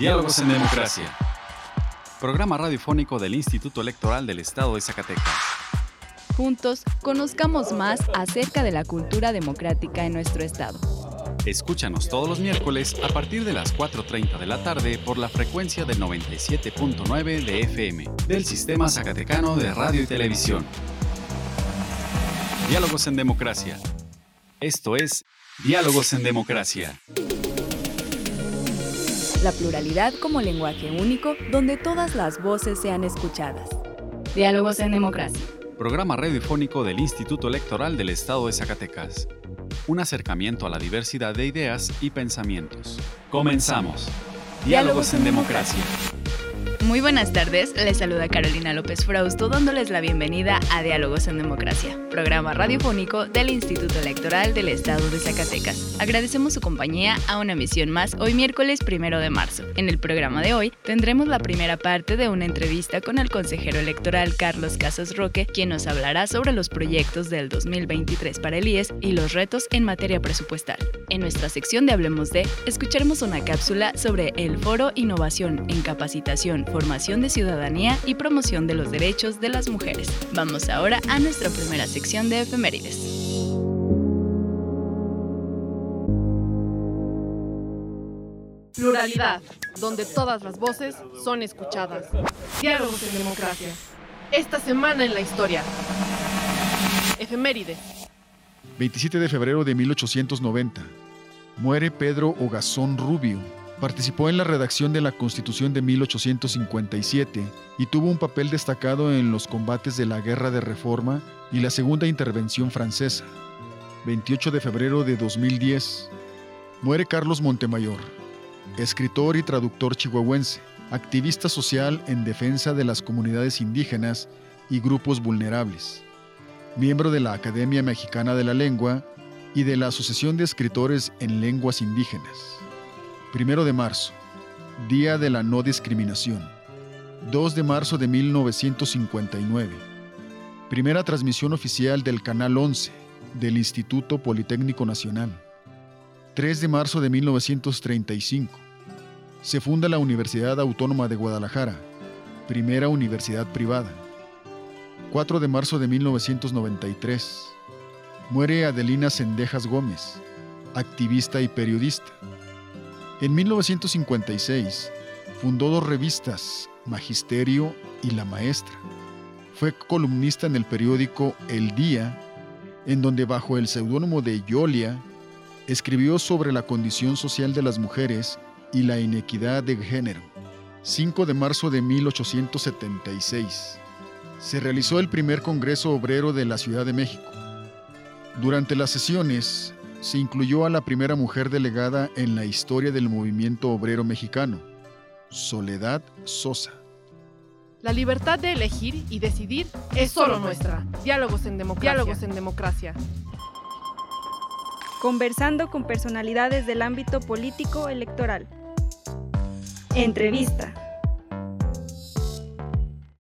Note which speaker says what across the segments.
Speaker 1: Diálogos en Democracia. Programa radiofónico del Instituto Electoral del Estado de Zacatecas.
Speaker 2: Juntos, conozcamos más acerca de la cultura democrática en nuestro estado.
Speaker 1: Escúchanos todos los miércoles a partir de las 4.30 de la tarde por la frecuencia del 97.9 de FM del Sistema Zacatecano de Radio y Televisión. Diálogos en Democracia. Esto es Diálogos en Democracia.
Speaker 2: La pluralidad como lenguaje único donde todas las voces sean escuchadas. Diálogos en Democracia.
Speaker 1: Programa radiofónico del Instituto Electoral del Estado de Zacatecas. Un acercamiento a la diversidad de ideas y pensamientos. Comenzamos. Diálogos en Democracia.
Speaker 2: Muy buenas tardes, les saluda Carolina López Frausto dándoles la bienvenida a Diálogos en Democracia, programa radiofónico del Instituto Electoral del Estado de Zacatecas. Agradecemos su compañía a una emisión más hoy miércoles primero de marzo. En el programa de hoy tendremos la primera parte de una entrevista con el consejero electoral Carlos Casas Roque, quien nos hablará sobre los proyectos del 2023 para el IES y los retos en materia presupuestal. En nuestra sección de Hablemos de, escucharemos una cápsula sobre el Foro Innovación en Capacitación formación de ciudadanía y promoción de los derechos de las mujeres. Vamos ahora a nuestra primera sección de efemérides.
Speaker 3: Pluralidad, donde todas las voces son escuchadas. Diálogos en democracia. Esta semana en la historia. Efemérides.
Speaker 4: 27 de febrero de 1890. Muere Pedro Ogazón Rubio, Participó en la redacción de la Constitución de 1857 y tuvo un papel destacado en los combates de la Guerra de Reforma y la Segunda Intervención Francesa. 28 de febrero de 2010. Muere Carlos Montemayor, escritor y traductor chihuahuense, activista social en defensa de las comunidades indígenas y grupos vulnerables, miembro de la Academia Mexicana de la Lengua y de la Asociación de Escritores en Lenguas Indígenas. Primero de marzo, Día de la No Discriminación. 2 de marzo de 1959. Primera transmisión oficial del Canal 11 del Instituto Politécnico Nacional. 3 de marzo de 1935. Se funda la Universidad Autónoma de Guadalajara, primera universidad privada. 4 de marzo de 1993. Muere Adelina Sendejas Gómez, activista y periodista. En 1956 fundó dos revistas, Magisterio y La Maestra. Fue columnista en el periódico El Día, en donde bajo el seudónimo de Yolia escribió sobre la condición social de las mujeres y la inequidad de género. 5 de marzo de 1876. Se realizó el primer Congreso Obrero de la Ciudad de México. Durante las sesiones, se incluyó a la primera mujer delegada en la historia del movimiento obrero mexicano, Soledad Sosa.
Speaker 3: La libertad de elegir y decidir es solo nuestra. Diálogos en democracia. Diálogos en democracia.
Speaker 5: Conversando con personalidades del ámbito político electoral. Entrevista.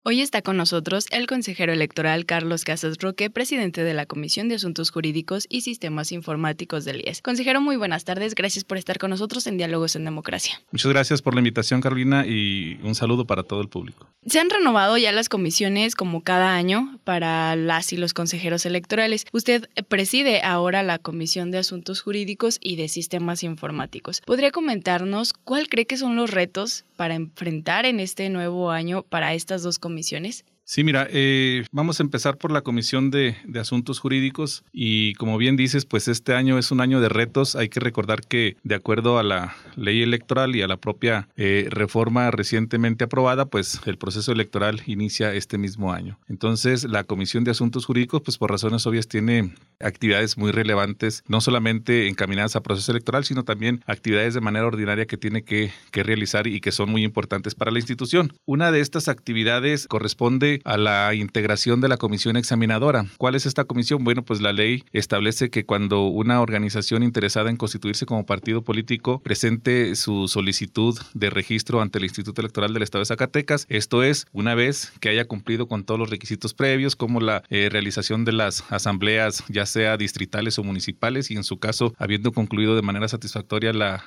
Speaker 2: Hoy está con nosotros el consejero electoral Carlos Casas Roque, presidente de la Comisión de Asuntos Jurídicos y Sistemas Informáticos del IES. Consejero, muy buenas tardes. Gracias por estar con nosotros en Diálogos en Democracia.
Speaker 6: Muchas gracias por la invitación, Carolina, y un saludo para todo el público.
Speaker 2: Se han renovado ya las comisiones como cada año para las y los consejeros electorales. Usted preside ahora la Comisión de Asuntos Jurídicos y de Sistemas Informáticos. ¿Podría comentarnos cuál cree que son los retos para enfrentar en este nuevo año para estas dos comisiones? Misiones?
Speaker 6: Sí, mira, eh, vamos a empezar por la Comisión de, Asuntos Jurídicos y como bien dices, pues este año es un año de retos. Hay que recordar que de acuerdo a la ley electoral y a la propia eh, reforma recientemente aprobada, pues el proceso electoral inicia este mismo año. Entonces, la Comisión de Asuntos Jurídicos, pues por razones obvias, tiene actividades muy relevantes, no solamente encaminadas a proceso electoral, sino también actividades de manera ordinaria que tiene que, realizar y que son muy importantes para la institución. Una de estas actividades corresponde a la integración de la comisión examinadora. ¿Cuál es esta comisión? Bueno, pues la ley establece que cuando una organización interesada en constituirse como partido político presente su solicitud de registro ante el Instituto Electoral del Estado de Zacatecas, esto es, una vez que haya cumplido con todos los requisitos previos, como la eh, realización de las asambleas, ya sea distritales o municipales, y en su caso, habiendo concluido de manera satisfactoria la,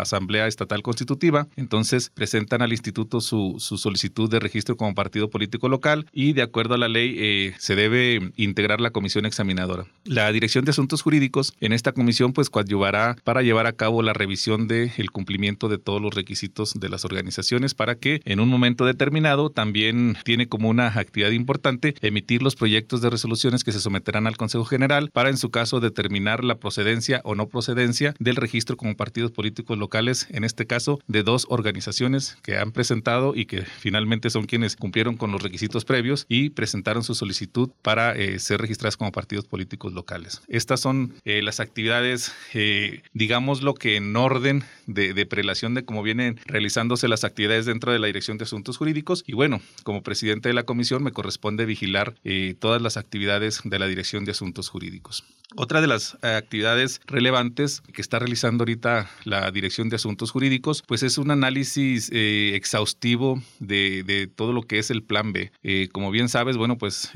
Speaker 6: Asamblea Estatal Constitutiva, entonces presentan al instituto su, solicitud de registro como partido político local y de acuerdo a la ley eh, se debe integrar la comisión examinadora. La Dirección de Asuntos Jurídicos en esta comisión pues coadyuvará para llevar a cabo la revisión del el cumplimiento de todos los requisitos de las organizaciones para que en un momento determinado también tiene como una actividad importante emitir los proyectos de resoluciones que se someterán al Consejo General para en su caso determinar la procedencia o no procedencia del registro como partidos políticos locales, en este caso de dos organizaciones que han presentado y que finalmente son quienes cumplieron con los requisitos previos y presentaron su solicitud para eh, ser registradas como partidos políticos locales. Estas son eh, las actividades, eh, digamos lo que en orden de, de prelación de cómo vienen realizándose las actividades dentro de la Dirección de Asuntos Jurídicos y bueno, como presidente de la comisión me corresponde vigilar todas las actividades de la Dirección de Asuntos Jurídicos. Otra de las eh, actividades relevantes que está realizando ahorita la Dirección de Asuntos Jurídicos, pues es un análisis eh, exhaustivo de, todo lo que es el Plan B. Eh, como bien sabes, bueno, pues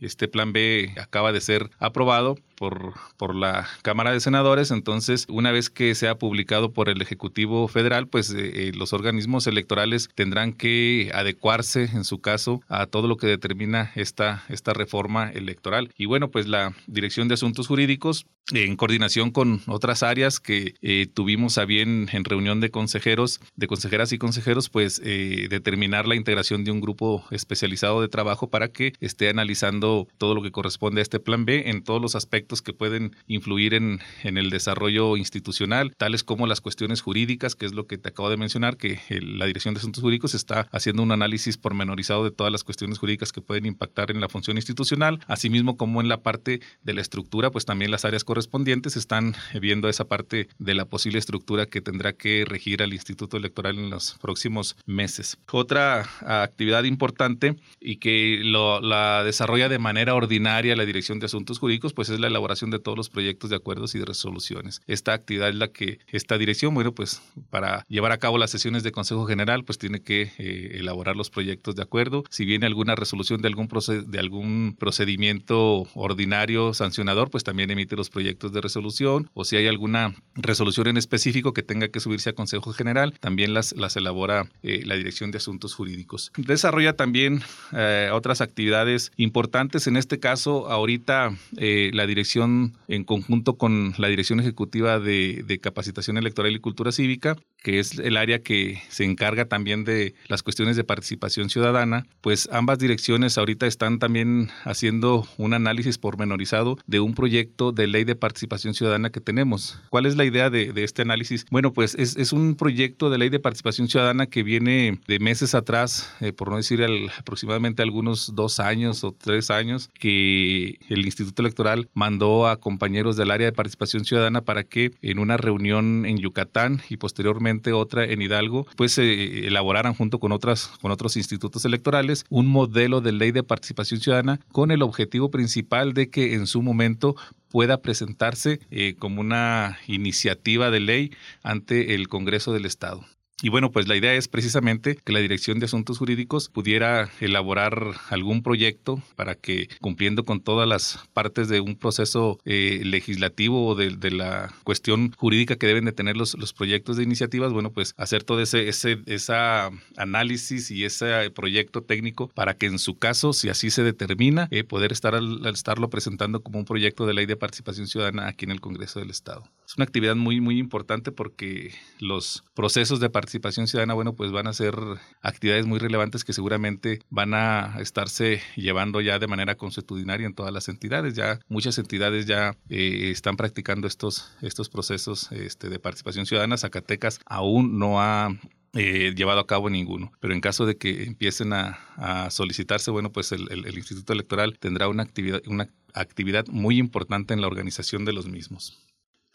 Speaker 6: este Plan B acaba de ser aprobado por, por la Cámara de Senadores. Entonces, una vez que sea publicado por el Ejecutivo Federal, pues eh, eh, los organismos electorales tendrán que adecuarse, en su caso, a todo lo que determina esta, esta reforma electoral. Y bueno, pues la Dirección de Asuntos Jurídicos, en coordinación con otras áreas que eh, tuvimos a bien en reunión de consejeros, de consejeras y consejeros, pues determinar la integración de un grupo especializado de trabajo para que esté analizando todo lo que corresponde a este plan B en todos los aspectos que pueden influir en, en, el desarrollo institucional, tales como las cuestiones jurídicas, que es lo que te acabo de mencionar, que la Dirección de Asuntos Jurídicos está haciendo un análisis pormenorizado de todas las cuestiones jurídicas que pueden impactar en la función institucional, asimismo como en la parte de la estructura, pues también las áreas correspondientes están viendo esa parte de la posible estructura que tendrá que regir al Instituto Electoral en los próximos meses. Otra actividad importante y que lo, la desarrolla de manera ordinaria la Dirección de Asuntos Jurídicos, pues es la elaboración de todos los proyectos de acuerdos y de resoluciones. Esta actividad es la que esta dirección, bueno, pues para llevar a cabo las sesiones de Consejo General, pues tiene que eh, elaborar los proyectos de acuerdo. Si viene alguna resolución de algún, de algún procedimiento ordinario sancionador, pues también emite los proyectos de resolución. O si hay alguna resolución en específico que tenga que subirse a Consejo General, también las, las elabora eh, la Dirección de Asuntos Jurídicos. Desarrolla también eh, otras actividades importantes. En este caso, ahorita la Dirección en conjunto con la Dirección Ejecutiva de, Capacitación Electoral y Cultura Cívica, que es el área que se encarga también de las cuestiones de participación ciudadana, pues ambas direcciones ahorita están también haciendo un análisis pormenorizado de un proyecto de ley de participación ciudadana que tenemos. ¿Cuál es la idea de, de este análisis? Bueno, pues es, es, un proyecto de ley de participación ciudadana que viene de meses atrás, eh, por no decir aproximadamente algunos dos años o tres años, que el Instituto Electoral mandó mandó a compañeros del área de participación ciudadana para que en una reunión en Yucatán y posteriormente otra en Hidalgo, pues se eh, elaboraran junto con, otras, con otros institutos electorales un modelo de ley de participación ciudadana con el objetivo principal de que en su momento pueda presentarse eh, como una iniciativa de ley ante el Congreso del Estado. Y bueno, pues la idea es precisamente que la Dirección de Asuntos Jurídicos pudiera elaborar algún proyecto para que, cumpliendo con todas las partes de un proceso eh, legislativo o de, la cuestión jurídica que deben de tener los, los proyectos de iniciativas, bueno, pues hacer todo ese, ese esa análisis y ese proyecto técnico para que en su caso, si así se determina, eh, poder estar al, estarlo presentando como un proyecto de ley de participación ciudadana aquí en el Congreso del Estado. Es una actividad muy, muy importante porque los procesos de participación participación ciudadana, bueno, pues van a ser actividades muy relevantes que seguramente van a estarse llevando ya de manera consuetudinaria en todas las entidades. Ya muchas entidades ya eh, están practicando estos, estos procesos este, de participación ciudadana. Zacatecas aún no ha eh, llevado a cabo ninguno. Pero en caso de que empiecen a, solicitarse, bueno, pues el, el, Instituto Electoral tendrá una actividad, una actividad muy importante en la organización de los mismos.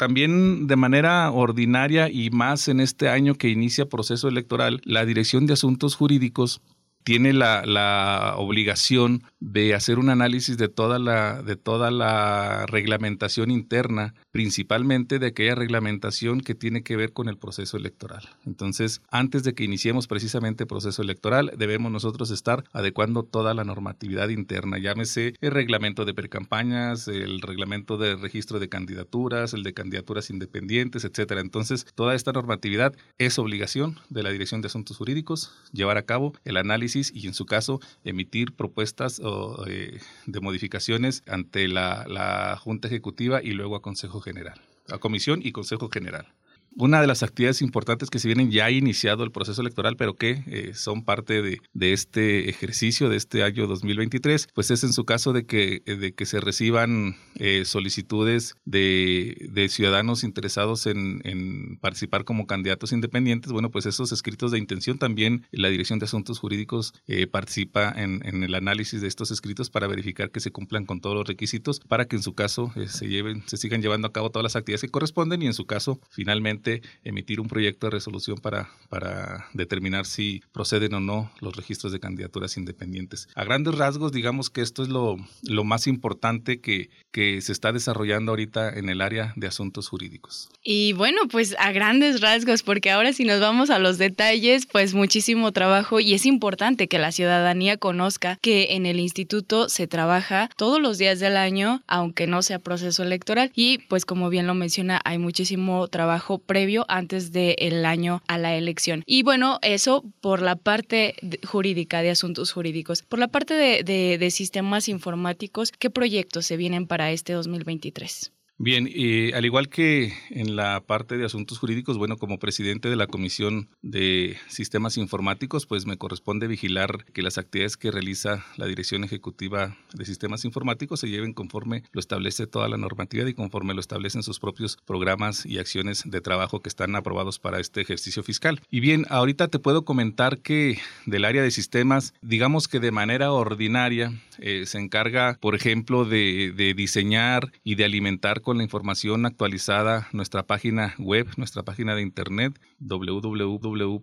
Speaker 6: También de manera ordinaria y más en este año que inicia proceso electoral, la Dirección de Asuntos Jurídicos tiene la, obligación de hacer un análisis de toda la, de toda la reglamentación interna, principalmente de aquella reglamentación que tiene que ver con el proceso electoral. Entonces, antes de que iniciemos precisamente el proceso electoral, debemos nosotros estar adecuando toda la normatividad interna, llámese el reglamento de precampañas, el reglamento de registro de candidaturas, el de candidaturas independientes, etcétera. Entonces, toda esta normatividad es obligación de la Dirección de Asuntos Jurídicos llevar a cabo el análisis y, en su caso, emitir propuestas eh, de modificaciones ante la, la Junta Ejecutiva y luego a Consejo General, a Comisión y Consejo General una de las actividades importantes que se vienen ya ha iniciado el proceso electoral, pero que eh, son parte de, de, este ejercicio de este año 2023, pues es en su caso de que, eh, de que se reciban eh, solicitudes de, de, ciudadanos interesados en, en, participar como candidatos independientes. Bueno, pues esos escritos de intención también la Dirección de Asuntos Jurídicos participa en, en, el análisis de estos escritos para verificar que se cumplan con todos los requisitos para que en su caso se lleven, se sigan llevando a cabo todas las actividades que corresponden y en su caso finalmente emitir un proyecto de resolución para, para determinar si proceden o no los registros de candidaturas independientes. A grandes rasgos, digamos que esto es lo, lo más importante que, que se está desarrollando ahorita en el área de asuntos jurídicos.
Speaker 2: Y bueno, pues a grandes rasgos, porque ahora si nos vamos a los detalles, pues muchísimo trabajo y es importante que la ciudadanía conozca que en el instituto se trabaja todos los días del año, aunque no sea proceso electoral. Y pues como bien lo menciona, hay muchísimo trabajo previo antes del año a la elección. Y bueno, eso por la parte jurídica, de asuntos jurídicos. Por la parte de, de sistemas informáticos, ¿qué proyectos se vienen para este 2023?
Speaker 6: Bien, y al igual que en la parte de asuntos jurídicos, bueno, como presidente de la Comisión de Sistemas Informáticos, pues me corresponde vigilar que las actividades que realiza la Dirección Ejecutiva de Sistemas Informáticos se lleven conforme lo establece toda la normatividad y conforme lo establecen sus propios programas y acciones de trabajo que están aprobados para este ejercicio fiscal. Y bien, ahorita te puedo comentar que del área de sistemas, digamos que de manera ordinaria, eh, se encarga, por ejemplo, de, de diseñar y de alimentar con la información actualizada nuestra página web, nuestra página de internet www.is.org.mx.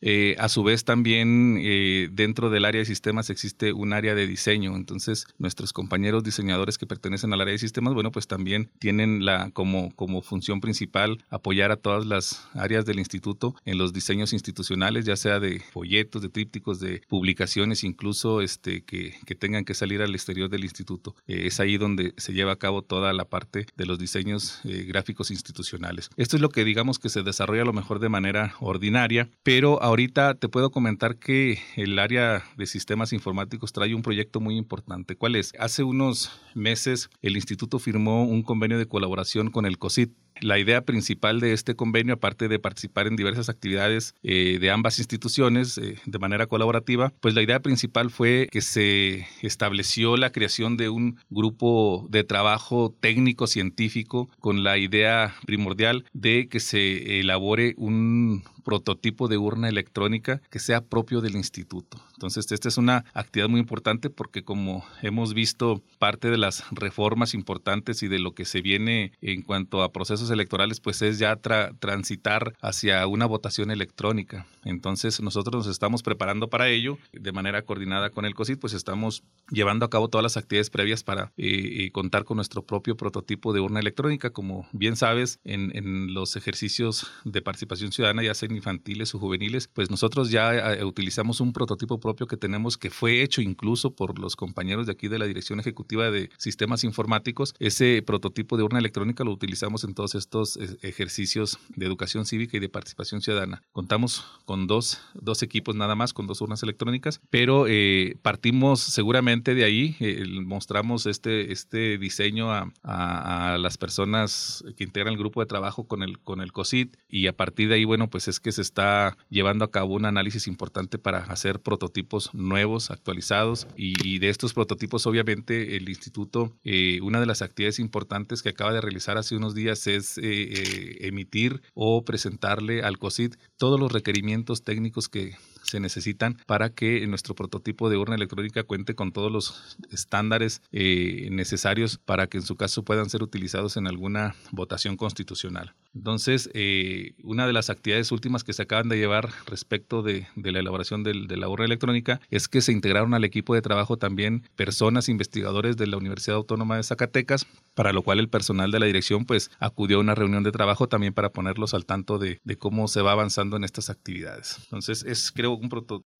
Speaker 6: Eh, a su vez también eh, dentro del área de sistemas existe un área de diseño, entonces nuestros compañeros diseñadores que pertenecen al área de sistemas, bueno, pues también tienen la como, como función principal apoyar a todas las áreas del instituto en los diseños institucionales, ya sea de folletos, de trípticos, de publicaciones, incluso este, que, que tengan que salir al exterior del instituto. Eh, es ahí donde se lleva a cabo toda la parte de los diseños eh, gráficos institucionales. Esto es lo que digamos que se desarrolla a lo mejor de manera ordinaria, pero ahorita te puedo comentar que el área de sistemas informáticos trae un proyecto muy importante. ¿Cuál es? Hace unos meses el instituto firmó un convenio de colaboración con el COSIT la idea principal de este convenio, aparte de participar en diversas actividades eh, de ambas instituciones eh, de manera colaborativa, pues la idea principal fue que se estableció la creación de un grupo de trabajo técnico científico con la idea primordial de que se elabore un prototipo de urna electrónica que sea propio del instituto. Entonces, esta es una actividad muy importante porque como hemos visto parte de las reformas importantes y de lo que se viene en cuanto a procesos electorales, pues es ya transitar hacia una votación electrónica. Entonces, nosotros nos estamos preparando para ello de manera coordinada con el COSIT, pues estamos llevando a cabo todas las actividades previas para eh, eh, contar con nuestro propio prototipo de urna electrónica. Como bien sabes, en, en los ejercicios de participación ciudadana ya se infantiles o juveniles, pues nosotros ya eh, utilizamos un prototipo propio que tenemos que fue hecho incluso por los compañeros de aquí de la Dirección Ejecutiva de Sistemas Informáticos. Ese prototipo de urna electrónica lo utilizamos en todos estos eh, ejercicios de educación cívica y de participación ciudadana. Contamos con dos, dos equipos nada más, con dos urnas electrónicas, pero eh, partimos seguramente de ahí, mostramos este, este diseño a, a, a, las personas que integran el grupo de trabajo con el, con el COSIT y a partir de ahí, bueno, pues que se está llevando a cabo un análisis importante para hacer prototipos nuevos, actualizados y, de estos prototipos obviamente el instituto, eh, una de las actividades importantes que acaba de realizar hace unos días es eh, eh, emitir o presentarle al COSIT todos los requerimientos técnicos que se necesitan para que nuestro prototipo de urna electrónica cuente con todos los estándares eh, necesarios para que en su caso puedan ser utilizados en alguna votación constitucional. Entonces, eh, una de las actividades últimas que se acaban de llevar respecto de, la elaboración de la urna electrónica es que se integraron al equipo de trabajo también personas investigadores de la Universidad Autónoma de Zacatecas, para lo cual el personal de la dirección pues acudió a una reunión de trabajo también para ponerlos al tanto de, cómo se va avanzando en estas actividades. Entonces, es creo un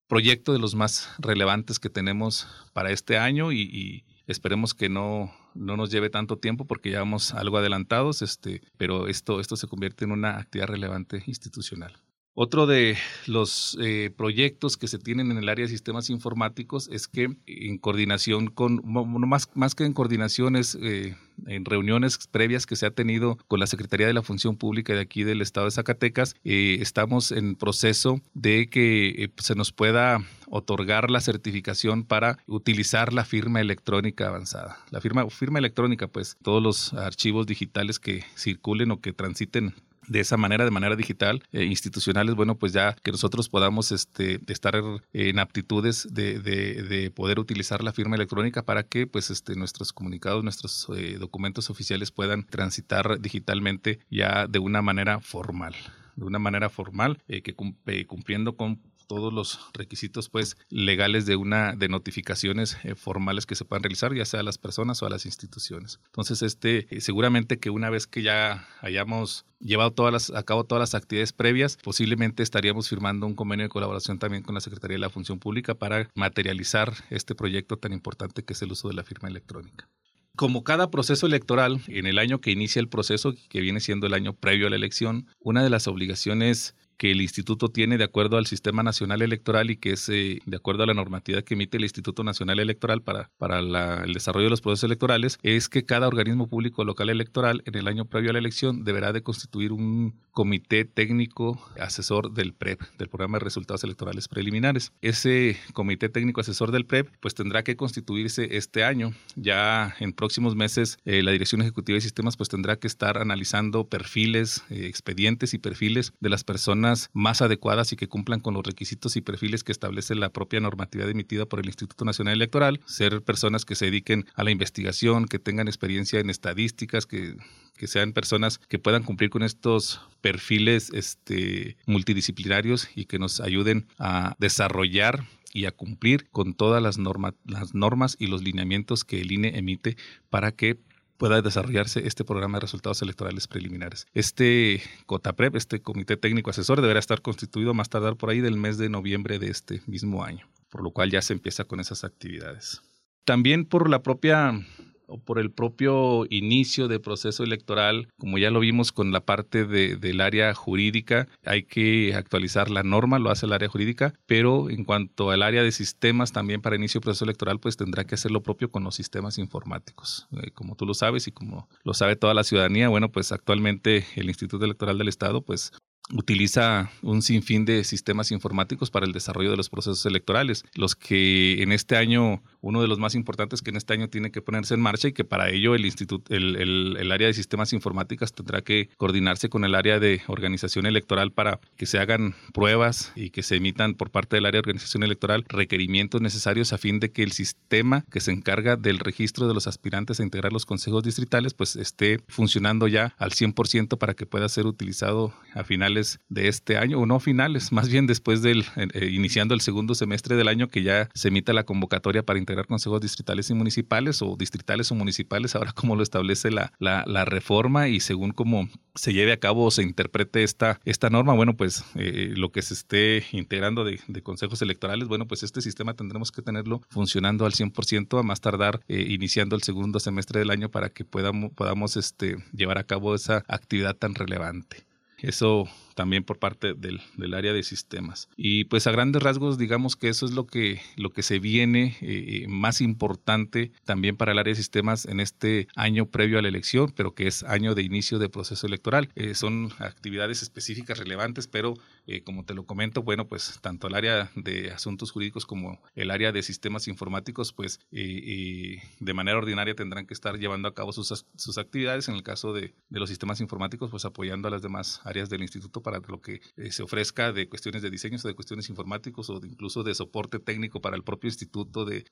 Speaker 6: proyecto de los más relevantes que tenemos para este año y Esperemos que no, no nos lleve tanto tiempo porque ya vamos algo adelantados, este, pero esto, esto se convierte en una actividad relevante institucional. Otro de los eh, proyectos que se tienen en el área de sistemas informáticos es que en coordinación con, más, más que en coordinaciones, eh, en reuniones previas que se ha tenido con la Secretaría de la Función Pública de aquí del Estado de Zacatecas, eh, estamos en proceso de que se nos pueda otorgar la certificación para utilizar la firma electrónica avanzada. La firma, firma electrónica, pues todos los archivos digitales que circulen o que transiten de esa manera, de manera digital, eh, institucionales, bueno, pues ya que nosotros podamos este, estar en aptitudes de, de, poder utilizar la firma electrónica para que pues este, nuestros comunicados, nuestros eh, documentos oficiales puedan transitar digitalmente ya de una manera formal de una manera formal, eh, que cumpliendo con todos los requisitos pues legales de una de notificaciones eh, formales que se puedan realizar ya sea a las personas o a las instituciones. Entonces este eh, seguramente que una vez que ya hayamos llevado todas las, a cabo todas las actividades previas, posiblemente estaríamos firmando un convenio de colaboración también con la Secretaría de la Función Pública para materializar este proyecto tan importante que es el uso de la firma electrónica como cada proceso electoral, en el año que inicia el proceso, que viene siendo el año previo a la elección, una de las obligaciones que el instituto tiene de acuerdo al sistema nacional electoral y que es eh, de acuerdo a la normatividad que emite el Instituto Nacional Electoral para, para el desarrollo de los procesos electorales, es que cada organismo público local electoral en el año previo a la elección deberá de constituir un comité técnico asesor del PREP, del Programa de Resultados Electorales Preliminares. Ese comité técnico asesor del PREP pues tendrá que constituirse este año. Ya en próximos meses eh, la Dirección Ejecutiva de Sistemas pues tendrá que estar analizando perfiles, eh, expedientes y perfiles de las personas más adecuadas y que cumplan con los requisitos y perfiles que establece la propia normatividad emitida por el Instituto Nacional Electoral, ser personas que se dediquen a la investigación, que tengan experiencia en estadísticas, que, que sean personas que puedan cumplir con estos perfiles este, multidisciplinarios y que nos ayuden a desarrollar y a cumplir con todas las, las normas y los lineamientos que el INE emite para que pueda desarrollarse este programa de resultados electorales preliminares. Este COTAPREP, este Comité Técnico Asesor, deberá estar constituido más tardar por ahí del mes de noviembre de este mismo año, por lo cual ya se empieza con esas actividades. También por la propia o por el propio inicio del proceso electoral, como ya lo vimos con la parte del área jurídica, hay que actualizar la norma, lo hace el área jurídica, pero en cuanto al área de sistemas, también para inicio del proceso electoral, pues tendrá que hacer lo propio con los sistemas informáticos. Eh, como tú lo sabes y como lo sabe toda la ciudadanía, bueno, pues actualmente el Instituto Electoral del Estado, pues utiliza un sinfín de sistemas informáticos para el desarrollo de los procesos electorales, los que en este año, uno de los más importantes que en este año tiene que ponerse en marcha y que para ello el, instituto, el, área de sistemas informáticos tendrá que coordinarse con el área de organización electoral para que se hagan pruebas y que se emitan por parte del área de organización electoral requerimientos necesarios a fin de que el sistema que se encarga del registro de los aspirantes a integrar los consejos distritales pues esté funcionando ya al 100% para que pueda ser utilizado a finales de este año, o no finales, más bien después del, eh, eh, iniciando el segundo semestre del año que ya se emita la convocatoria para integrar consejos distritales y municipales o distritales o municipales, ahora como lo establece la, la, reforma y según cómo se lleve a cabo o se interprete esta, esta norma, bueno, pues eh, lo que se esté integrando de, consejos electorales, bueno, pues este sistema tendremos que tenerlo funcionando al 100% a más tardar iniciando el segundo semestre del año para que podamos, podamos este, llevar a cabo esa actividad tan relevante. Eso también por parte del, del, área de sistemas. Y pues a grandes rasgos, digamos que eso es lo que, lo que se viene eh, más importante también para el área de sistemas en este año previo a la elección, pero que es año de inicio de proceso electoral. Eh, son actividades específicas relevantes, pero eh, como te lo comento, bueno, pues tanto el área de asuntos jurídicos como el área de sistemas informáticos, pues de manera ordinaria tendrán que estar llevando a cabo sus, sus actividades. En el caso de, de los sistemas informáticos, pues apoyando a las demás áreas del instituto para lo que eh, se ofrezca de cuestiones de diseños o de cuestiones informáticos o incluso de soporte técnico para el propio instituto de,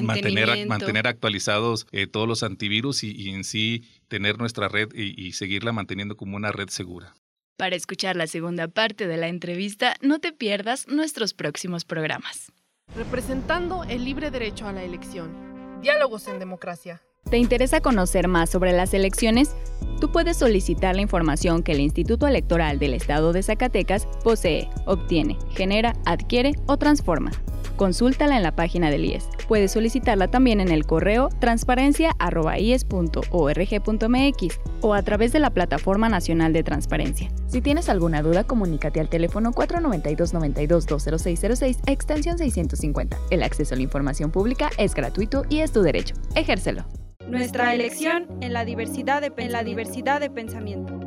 Speaker 6: mantener, mantener actualizados eh, todos los antivirus y, en sí tener nuestra red y seguirla manteniendo como una red segura.
Speaker 2: Para escuchar la segunda parte de la entrevista, no te pierdas nuestros próximos programas.
Speaker 3: Representando el libre derecho a la elección. Diálogos en democracia.
Speaker 2: ¿Te interesa conocer más sobre las elecciones? Tú puedes solicitar la información que el Instituto Electoral del Estado de Zacatecas posee, obtiene, genera, adquiere o transforma. Consúltala en la página del IES. Puedes solicitarla también en el correo transparencia.ies.org.mx o a través de la Plataforma Nacional de Transparencia. Si tienes alguna duda, comunícate al teléfono 492-92-20606, extensión 650. El acceso a la información pública es gratuito y es tu derecho. Ejércelo.
Speaker 5: Nuestra elección en la diversidad de, en la diversidad de pensamiento.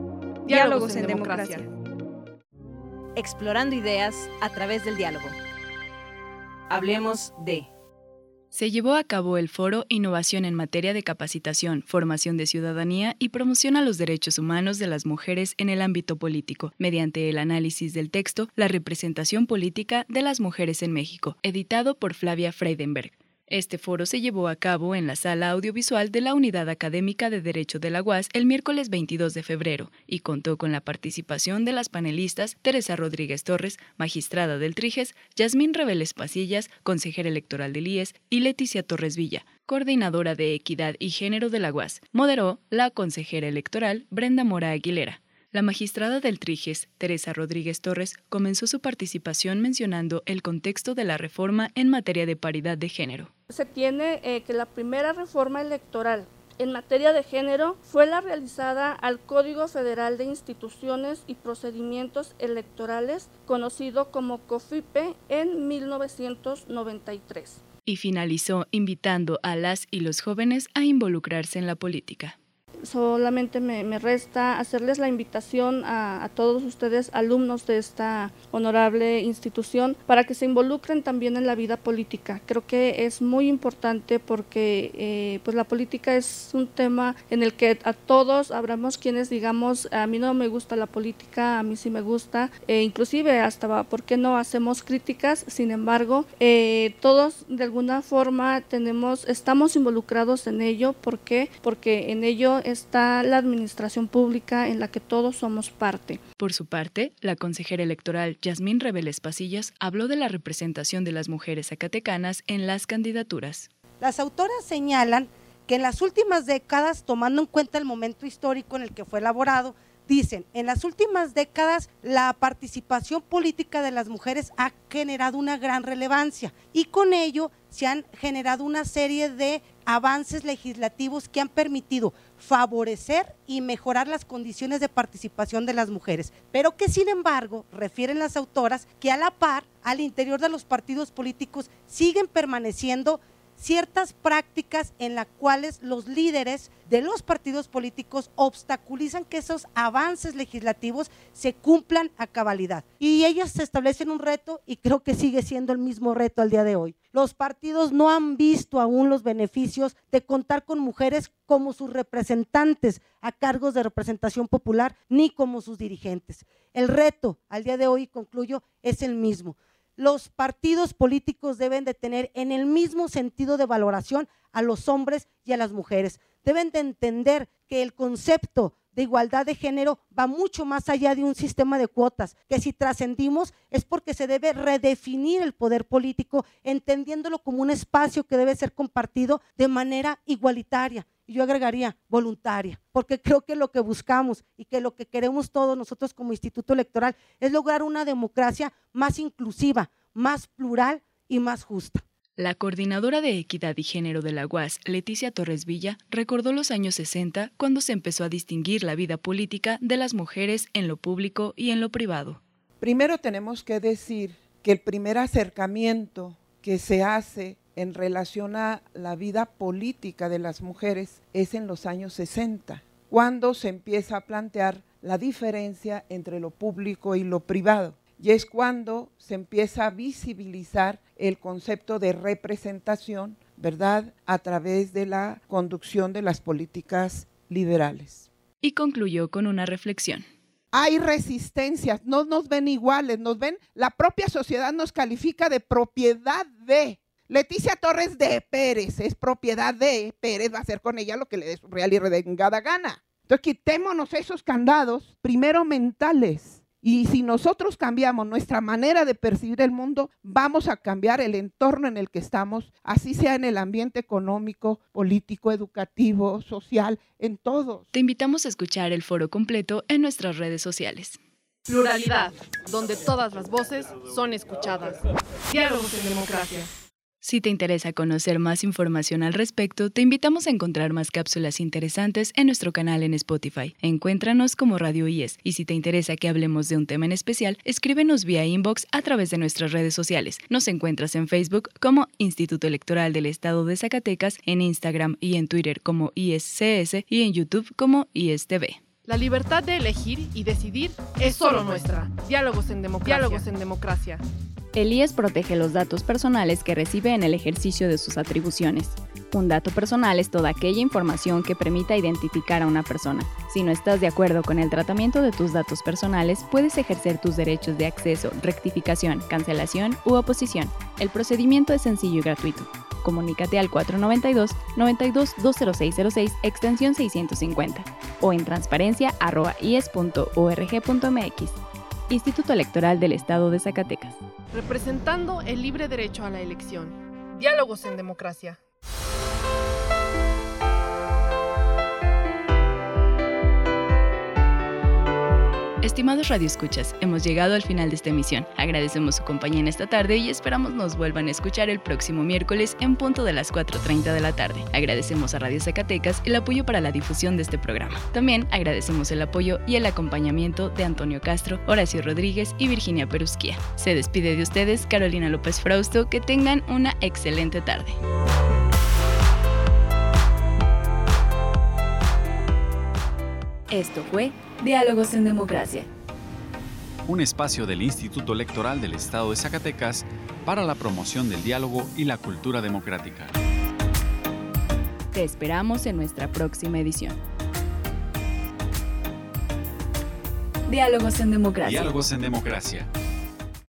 Speaker 5: Diálogos, en, democracia.
Speaker 7: Explorando ideas a través del diálogo. Hablemos de...
Speaker 2: Se llevó a cabo el foro Innovación en materia de capacitación, formación de ciudadanía y promoción a los derechos humanos de las mujeres en el ámbito político, mediante el análisis del texto La representación política de las mujeres en México, editado por Flavia Freidenberg. Este foro se llevó a cabo en la sala audiovisual de la Unidad Académica de Derecho de la UAS el miércoles 22 de febrero y contó con la participación de las panelistas Teresa Rodríguez Torres, magistrada del Triges, Yasmín Reveles Pasillas, consejera electoral del IES, y Leticia Torres Villa, coordinadora de Equidad y Género de la UAS. Moderó la consejera electoral Brenda Mora Aguilera. La magistrada del Triges, Teresa Rodríguez Torres, comenzó su participación mencionando el contexto de la reforma en materia de paridad de género.
Speaker 8: Se tiene eh, que la primera reforma electoral en materia de género fue la realizada al Código Federal de Instituciones y Procedimientos Electorales, conocido como COFIPE, en 1993.
Speaker 2: Y finalizó invitando a las y los jóvenes a involucrarse en la política
Speaker 8: solamente me, resta hacerles la invitación a, todos ustedes, alumnos de esta honorable institución, para que se involucren también en la vida política. Creo que es muy importante porque eh, pues la política es un tema en el que a todos habremos quienes digamos, a mí no me gusta la política, a mí sí me gusta, e inclusive hasta, ¿por qué no hacemos críticas? Sin embargo, eh, todos de alguna forma tenemos, estamos involucrados en ello. ¿Por? Porque en ello está la administración pública en la que todos somos parte.
Speaker 2: Por su parte, la consejera electoral Yasmín Reveles Pasillas habló de la representación de las mujeres zacatecanas en las candidaturas.
Speaker 9: Las autoras señalan que en las últimas décadas, tomando en cuenta el momento histórico en el que fue elaborado, Dicen, en las últimas décadas la participación política de las mujeres ha generado una gran relevancia y con ello se han generado una serie de avances legislativos que han permitido favorecer y mejorar las condiciones de participación de las mujeres, pero que sin embargo, refieren las autoras, que a la par, al interior de los partidos políticos siguen permaneciendo ciertas prácticas en las cuales los líderes de los partidos políticos obstaculizan que esos avances legislativos se cumplan a cabalidad. Y ellas se establecen un reto y creo que sigue siendo el mismo reto al día de hoy. Los partidos no han visto aún los beneficios de contar con mujeres como sus representantes a cargos de representación popular ni como sus dirigentes. El reto al día de hoy, concluyo, es el mismo los partidos políticos deben de tener en el mismo sentido de valoración a los hombres y a las mujeres. Deben de entender que el concepto de igualdad de género va mucho más allá de un sistema de cuotas, que si trascendimos es porque se debe redefinir el poder político, entendiéndolo como un espacio que debe ser compartido de manera igualitaria y yo agregaría voluntaria, porque creo que lo que buscamos y que lo que queremos todos nosotros como Instituto Electoral es lograr una democracia más inclusiva, más plural y más justa.
Speaker 2: La coordinadora de Equidad y Género de la UAS, Leticia Torres Villa, recordó los años 60 cuando se empezó a distinguir la vida política de las mujeres en lo público y en lo privado.
Speaker 10: Primero tenemos que decir que el primer acercamiento que se hace en relación a la vida política de las mujeres es en los años 60, cuando se empieza a plantear la diferencia entre lo público y lo privado. Y es cuando se empieza a visibilizar el concepto de representación, ¿verdad?, a través de la conducción de las políticas liberales.
Speaker 2: Y concluyó con una reflexión.
Speaker 10: hay resistencias, no nos ven iguales, nos ven, la propia sociedad nos califica de propiedad de. Leticia Torres de Pérez es propiedad de Pérez, va a hacer con ella lo que le dé su real y redengada gana. Entonces quitémonos esos candados, primero mentales. Y si nosotros cambiamos nuestra manera de percibir el mundo, vamos a cambiar el entorno en el que estamos, así sea en el ambiente económico, político, educativo, social, en todos.
Speaker 2: Te invitamos a escuchar el foro completo en nuestras redes sociales.
Speaker 3: Pluralidad, donde todas las voces son escuchadas. Diálogos en democracia.
Speaker 2: Si te interesa conocer más información al respecto, te invitamos a encontrar más cápsulas interesantes en nuestro canal en Spotify. Encuéntranos como Radio IES y si te interesa que hablemos de un tema en especial, escríbenos vía inbox a través de nuestras redes sociales. Nos encuentras en Facebook como Instituto Electoral del Estado de Zacatecas, en Instagram y en Twitter como ISCS y en YouTube como ISTV.
Speaker 3: La libertad de elegir y decidir es solo nuestra. Diálogos en democracia. Diálogos en democracia.
Speaker 2: El IES protege los datos personales que recibe en el ejercicio de sus atribuciones. Un dato personal es toda aquella información que permita identificar a una persona. Si no estás de acuerdo con el tratamiento de tus datos personales, puedes ejercer tus derechos de acceso, rectificación, cancelación u oposición. El procedimiento es sencillo y gratuito. Comunícate al 492-92-20606, extensión 650, o en transparencia.ies.org.mx. Instituto Electoral del Estado de Zacatecas.
Speaker 3: Representando el libre derecho a la elección. Diálogos en democracia.
Speaker 2: Estimados radioescuchas, hemos llegado al final de esta emisión. Agradecemos su compañía en esta tarde y esperamos nos vuelvan a escuchar el próximo miércoles en punto de las 4.30 de la tarde. Agradecemos a Radio Zacatecas el apoyo para la difusión de este programa. También agradecemos el apoyo y el acompañamiento de Antonio Castro, Horacio Rodríguez y Virginia Perusquía. Se despide de ustedes Carolina López Frausto. Que tengan una excelente tarde. Esto fue Diálogos en Democracia.
Speaker 1: Un espacio del Instituto Electoral del Estado de Zacatecas para la promoción del diálogo y la cultura democrática.
Speaker 2: Te esperamos en nuestra próxima edición. Diálogos en Democracia.
Speaker 1: Diálogos en Democracia.